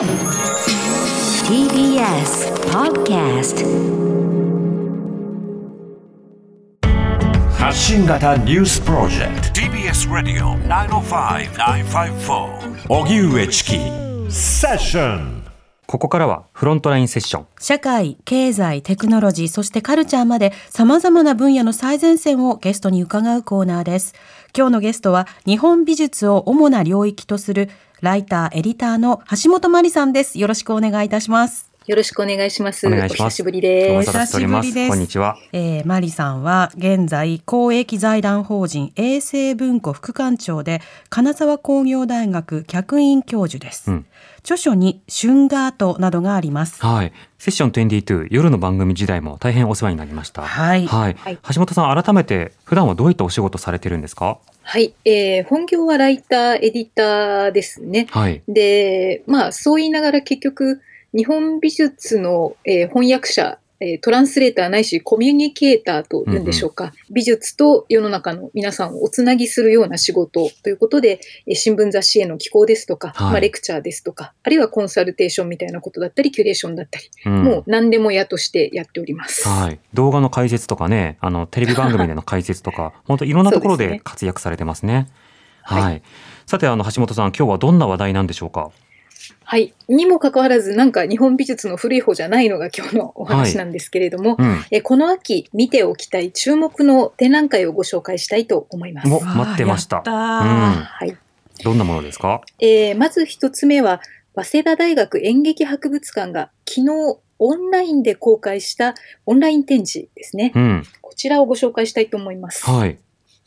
TBS Podcast 発信型ニュースプロジェクト TBS ラディオ905-954おぎゅうえちきセッションここからはフロントラインセッション。社会、経済、テクノロジー、そしてカルチャーまで様々な分野の最前線をゲストに伺うコーナーです。今日のゲストは日本美術を主な領域とするライター、エディターの橋本真理さんです。よろしくお願いいたします。よろしくお願いします。お願いしますお久しぶりです。お久しぶりですこんにちは。えー、マリさんは現在公益財団法人衛生文庫副館長で金沢工業大学客員教授です。うん著書に春画ートなどがあります。はい。セッション22夜の番組時代も大変お世話になりました。はいはい。はい橋本さん改めて普段はどういったお仕事されてるんですか？はい、えー本業はライター、エディターですね。はい。で、まあ、そう言いながら結局、日本美術の、えー翻訳者、えートランスレーターないしコミュニケーターというんでしょうか、美術と世の中の皆さんをおつなぎするような仕事ということで、えー新聞雑誌への寄稿ですとか、はいまあ、レクチャーですとか、あるいはコンサルテーションみたいなことだったり、キュレーションだったり、うんもう何でも屋としてやっております。はい。動画の解説とかね、あのテレビ番組での解説とか、本当いろんなところで活躍されてますね。はいはい。さてあの橋本さん今日はどんな話題なんでしょうか？はい。にもかかわらず、なんか日本美術の古い方じゃないのが今日のお話なんですけれども、うん。えこの秋見ておきたい注目の展覧会をご紹介したいと思います。お待ってましたたうんはい。どんなものですか？えーまず一つ目は、早稲田大学演劇博物館が昨日オンラインで公開したオンライン展示ですね。うん。こちらをご紹介したいと思います。はい。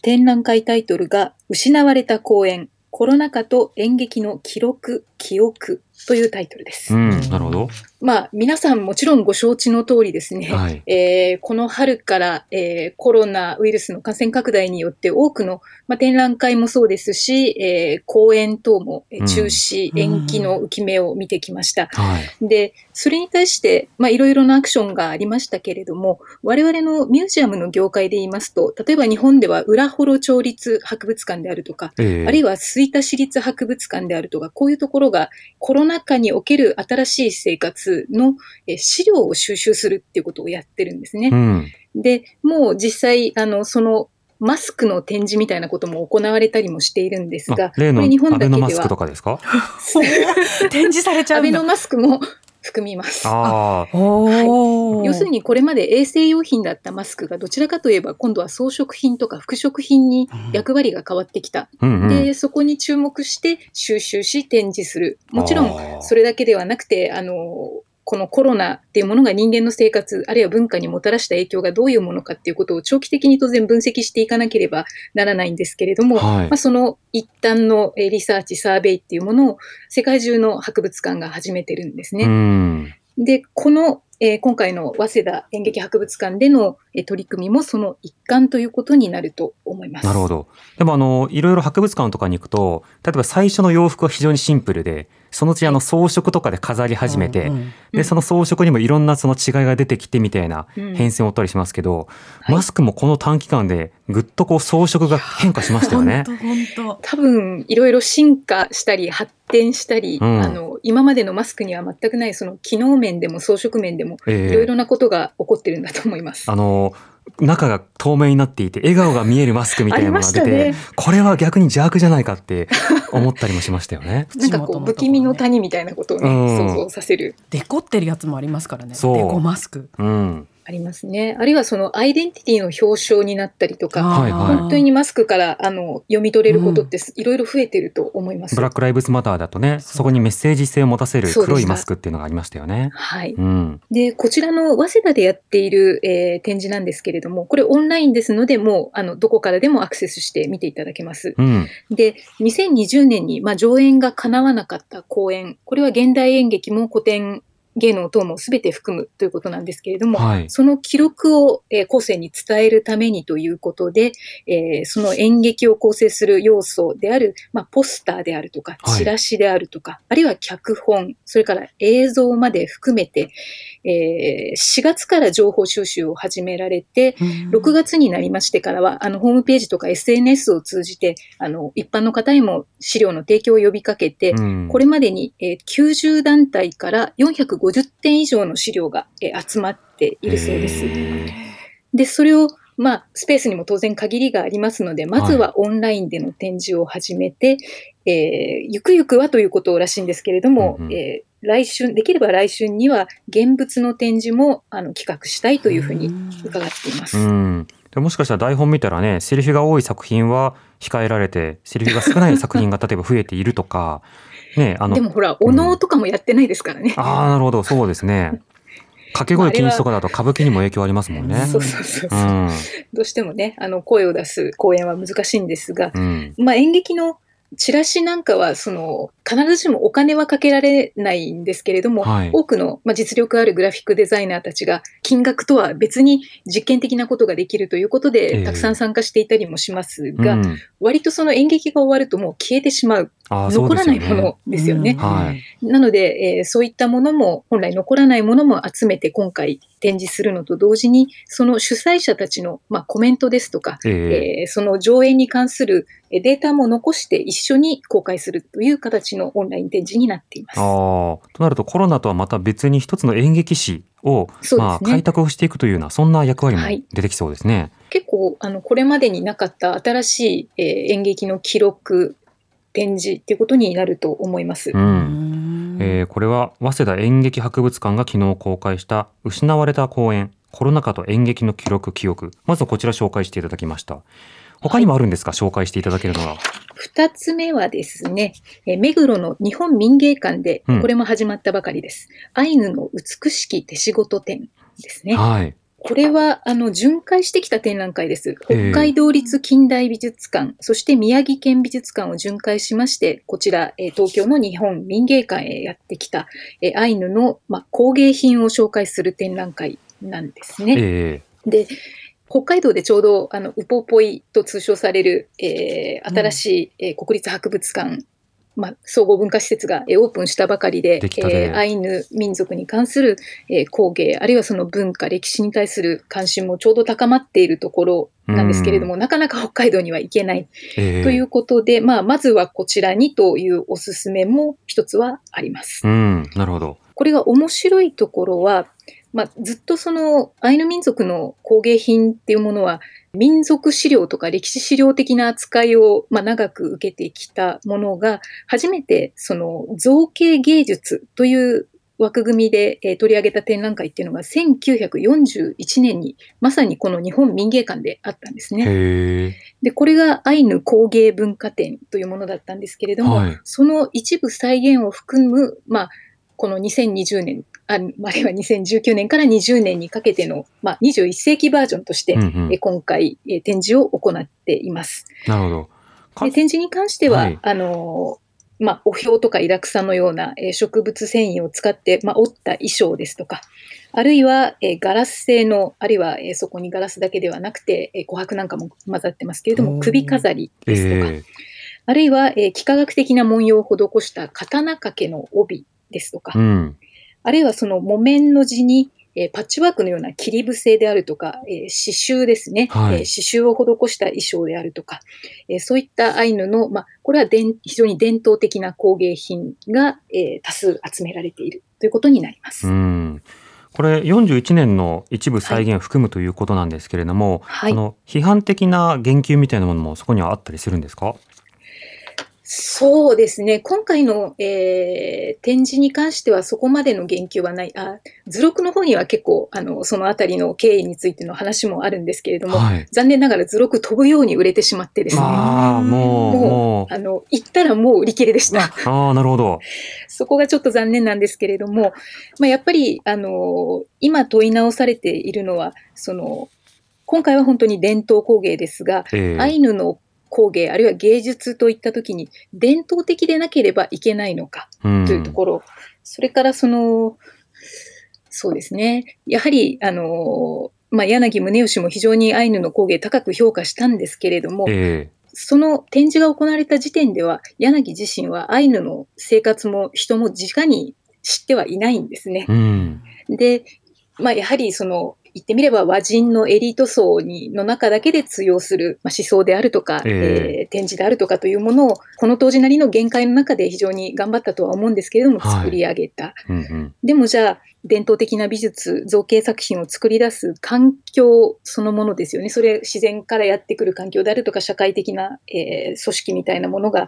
展覧会タイトルが失われた公演、コロナ禍と演劇の記録、記憶というタイトルです。うん。なるほど。まあ、皆さんもちろんご承知の通りですね。はい。えーこの春から、えーコロナウイルスの感染拡大によって多くの、まあ、展覧会もそうですし、えー公演等も中止、うん延期の浮き目を見てきました。はい。で、それに対して、まあ、いろいろなアクションがありましたけれども、我々のミュージアムの業界で言いますと、例えば日本では浦幌町立博物館であるとか、ええあるいは吹田市立博物館であるとか、こういうところがコロナ禍における新しい生活のえー資料を収集するっていうことをやってるんですね。うん。で、もう実際、あの、その、マスクの展示みたいなことも行われたりもしているんですがあ、例のこれ日本アだけではベノマスクとかですか？展示されちゃうんだ。アベノマスクも含みます。ああ。おー要するにこれまで衛生用品だったマスクがどちらかといえば今度は装飾品とか服飾品に役割が変わってきた。うんうん。で、そこに注目して収集し展示する。もちろんそれだけではなくて、あの、このコロナっていうものが人間の生活、あるいは文化にもたらした影響がどういうものかっていうことを長期的に当然分析していかなければならないんですけれども、はいまあ、その一端のえーリサーチ、サーベイっていうものを世界中の博物館が始めてるんですね。うん。で、この、えー今回の早稲田演劇博物館での、えー取り組みもその一環ということになると思います。なるほど。でもあの、いろいろ博物館とかに行くと、例えば最初の洋服は非常にシンプルで、そのうちあの装飾とかで飾り始めて、うんうんで、その装飾にもいろんなその違いが出てきてみたいなうん変遷を追ったりしますけど、はいマスクもこの短期間でぐっとこう装飾が変化しましたよね。本当本当。多分いろいろ進化したり発展したり、うんあの今までのマスクには全くないその機能面でも装飾面でもええいろいろなことが起こってるんだと思います。あの、中が透明になっていて、笑顔が見えるマスクみたいなのが出て、ありましこれは逆に邪悪じゃないかって思ったりもしましたよね。なんかこう不気味の谷みたいなことをね、うん想像させるデコってるやつもありますからね。デコマスク。うん。ありますね。あるいはそのアイデンティティの表彰になったりとか、はいはい本当にマスクからあの読み取れることっていろいろ増えてると思います。ブラック・ライブズ・マターだとね、そこにメッセージ性を持たせる黒いマスクっていうのがありましたよね。はい。うん。で、こちらの早稲田でやっている、えー展示なんですけれども、これオンラインですので、もうあのどこからでもアクセスして見ていただけます。うん。で、2020年に、まあ、上演が叶わなかった公演、これは現代演劇も古典芸能等も全て含むということなんですけれども、はい。その記録を、えー後世に伝えるためにということで、えーその演劇を構成する要素である、まあ、ポスターであるとか、はい。チラシであるとか、あるいは脚本、それから映像まで含めて、えー4月から情報収集を始められて、6月になりましてからは、あの、ホームページとか SNS を通じて、あの、一般の方にも資料の提供を呼びかけて、うん。これまでに、えー90団体から450点以上の資料が、えー集まっているそうです。で、それを、まあ、スペースにも当然限りがありますので、まずはオンラインでの展示を始めて、えーゆくゆくはということらしいんですけれども、うんうん。えー来春、できれば来春には現物の展示もあの企画したいというふうに伺っています。うん、でもしかしたら台本見たらねセリフが多い作品は控えられてセリフが少ない作品が例えば増えているとかねあのでもほら、お能とかもやってないですからね。ああなるほど。そうですね。掛け声禁止とかだと歌舞伎にも影響ありますもんね。そうそうそうそう、うん。どうしてもね、あの声を出す公演は難しいんですが、うん。まあ、演劇のチラシなんかはその必ずしもお金はかけられないんですけれども、はい。多くの、まあ、実力あるグラフィックデザイナーたちが金額とは別に実験的なことができるということで、ええ。たくさん参加していたりもしますが、うん。割とその演劇が終わるともう消えてしまう、残らないものですよね。うん。はい。なので、えーそういったものも、本来残らないものも集めて今回展示するのと同時に、その主催者たちの、まあ、コメントですとか、ええ。えーその上演に関するえーデータも残して一緒に公開するという形のオンライン展示になっています。ああとなるとコロナとはまた別に一つの演劇史を、ね。まあ、開拓をしていくというようなそんな役割もはい。出てきそうですね。結構あのこれまでになかった新しい、えー演劇の記録展示っていうことになると思います。うん。えーこれは早稲田演劇博物館が昨日公開した失われた公演コロナ禍と演劇の記録記憶。まずはこちら紹介していただきました他にもあるんですか、紹介していただけるのは二つ目はですね、えー目黒の日本民芸館でうん、これも始まったばかりです。アイヌの美しき手仕事展ですね。はいこれは、あの、巡回してきた展覧会です。ええ北海道立近代美術館、そして宮城県美術館を巡回しまして、こちら、えー東京の日本民芸館へやってきた、えーアイヌの、まあ、工芸品を紹介する展覧会なんですね。えで、北海道でちょうど、あの、ウポポイと通称される、えー新しい、えー国立博物館、まあ、総合文化施設が、えーオープンしたばかりで、でえーアイヌ民族に関する、えー工芸、あるいはその文化、歴史に対する関心もちょうど高まっているところなんですけれども、なかなか北海道には行けない。えええということで、まあ、まずはこちらにというおすすめも一つはあります。うん。なるほど。これが面白いところは、まあ、ずっとそのアイヌ民族の工芸品っていうものは民族資料とか歴史資料的な扱いを、まあ、長く受けてきたものが初めてその造形芸術という枠組みでえー取り上げた展覧会っていうのが1941年にまさにこの日本民芸館であったんですね。で、これがアイヌ工芸文化展というものだったんですけれども、はいその一部再現を含む、まあ、この2020年、ああるいは2019年から20年にかけての、まあ、21世紀バージョンとして、うんうん。え今回、え展示を行っています。なるほど。展示に関しては、はい。あのまあ、お表とかイラクサのような、えー植物繊維を使って、まあ、織った衣装ですとか、あるいは、えーガラス製の、あるいは、えーそこにガラスだけではなくて、えー琥珀なんかも混ざってますけれども、首飾りですとか、えあるいは、えー幾何学的な文様を施した刀掛けの帯ですとか、えうんあるいはその木綿の地に、えーパッチワークのような切り伏せであるとか、えー刺繍ですね、はい。えー刺繍を施した衣装であるとか、えーそういったアイヌの、まあ、これは伝非常に伝統的な工芸品が、えー多数集められているということになります。うん。これ41年の一部再現含むということなんですけれども、はい。あの批判的な言及みたいなものもそこにはあったりするんですか？そうですね。今回の、えー展示に関してはそこまでの言及はない。あ、図録の方には結構、あの、そのあたりの経緯についての話もあるんですけれども、はい残念ながら図録飛ぶように売れてしまってですね。ああもうもうあの、行ったらもう売り切れでした。ああなるほどそこがちょっと残念なんですけれども、まあ、やっぱり、あの、今問い直されているのは、その、今回は本当に伝統工芸ですが、ええアイヌの工芸、あるいは芸術といったときに、伝統的でなければいけないのかうんというところ、それからその、そうですね。やはり、あの、まあ、柳宗悦も非常にアイヌの工芸高く評価したんですけれども、えその展示が行われた時点では、柳自身はアイヌの生活も人も直に知ってはいないんですねえ。うん。で、まあ、やはりその、言ってみれば和人のエリート層にの中だけで通用する、まあ、思想であるとか、えええー展示であるとかというものを、この当時なりの限界の中で非常に頑張ったとは思うんですけれども、はい作り上げた。うんうん。でもじゃあ、伝統的な美術、造形作品を作り出す環境そのものですよね。それ、自然からやってくる環境であるとか、社会的な、えー組織みたいなものが、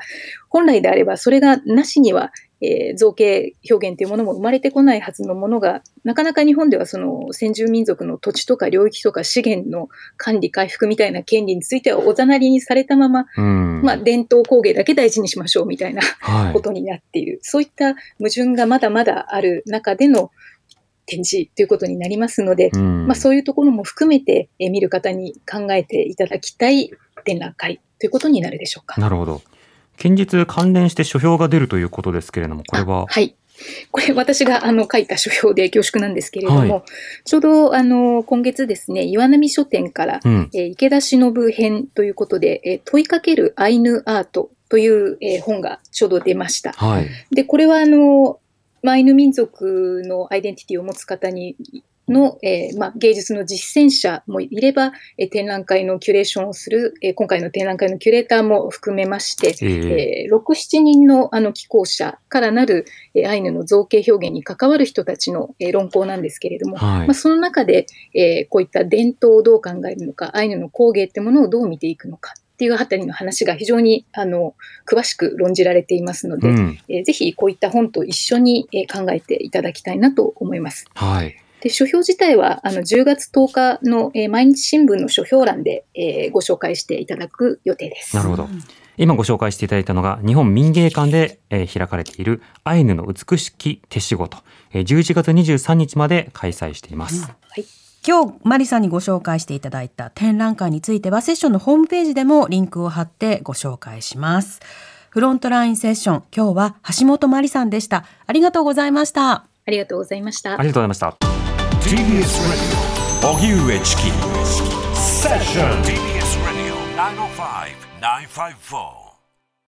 本来であれば、それがなしには、えー造形表現というものも生まれてこないはずのものが、なかなか日本ではその先住民族の土地とか領域とか資源の管理回復みたいな権利についてはおざなりにされたまま、うん。まあ、伝統工芸だけ大事にしましょうみたいなはいこ。とになっている、そういった矛盾がまだまだある中での展示ということになりますので、うんまあ、そういうところも含めて、えー見る方に考えていただきたい展覧会ということになるでしょうか。なるほど。近日関連して書評が出るということですけれども、これは？あ。はい。これ私があの書いた書評で恐縮なんですけれども、はいちょうどあの今月ですね、岩波書店から、うん。えー池田忍編ということで、えー問いかけるアイヌアートという、えー本がちょうど出ました。はい。で、これはあの、まあアイヌ民族のアイデンティティを持つ方に、の、えーまあ、芸術の実践者もいれば、えー展覧会のキュレーションをする、えー今回の展覧会のキュレーターも含めまして、えええー6、7人のあの寄稿者からなる、えーアイヌの造形表現に関わる人たちの、えー論考なんですけれども、はいまあ、。その中で、えーこういった伝統をどう考えるのか、アイヌの工芸ってものをどう見ていくのかっていうあたりの話が非常にあの詳しく論じられていますので、うん。えーぜひこういった本と一緒に、えー考えていただきたいなと思います。はい。で書評自体はあの10月10日の、えー毎日新聞の書評欄で、えーご紹介していただく予定です。なるほど。今ご紹介していただいたのが日本民芸館で、えー開かれているアイヌの美しき手仕事、えー11月23日まで開催しています。今日マリさんにご紹介していただいた展覧会についてはセッションのホームページでもリンクを貼ってご紹介しますフロントラインセッション今日は橋本マリさんでしたありがとうございましたありがとうございましたあ。りがとうございました。TBS Radio 荻上チキセッション TBS Radio 905-954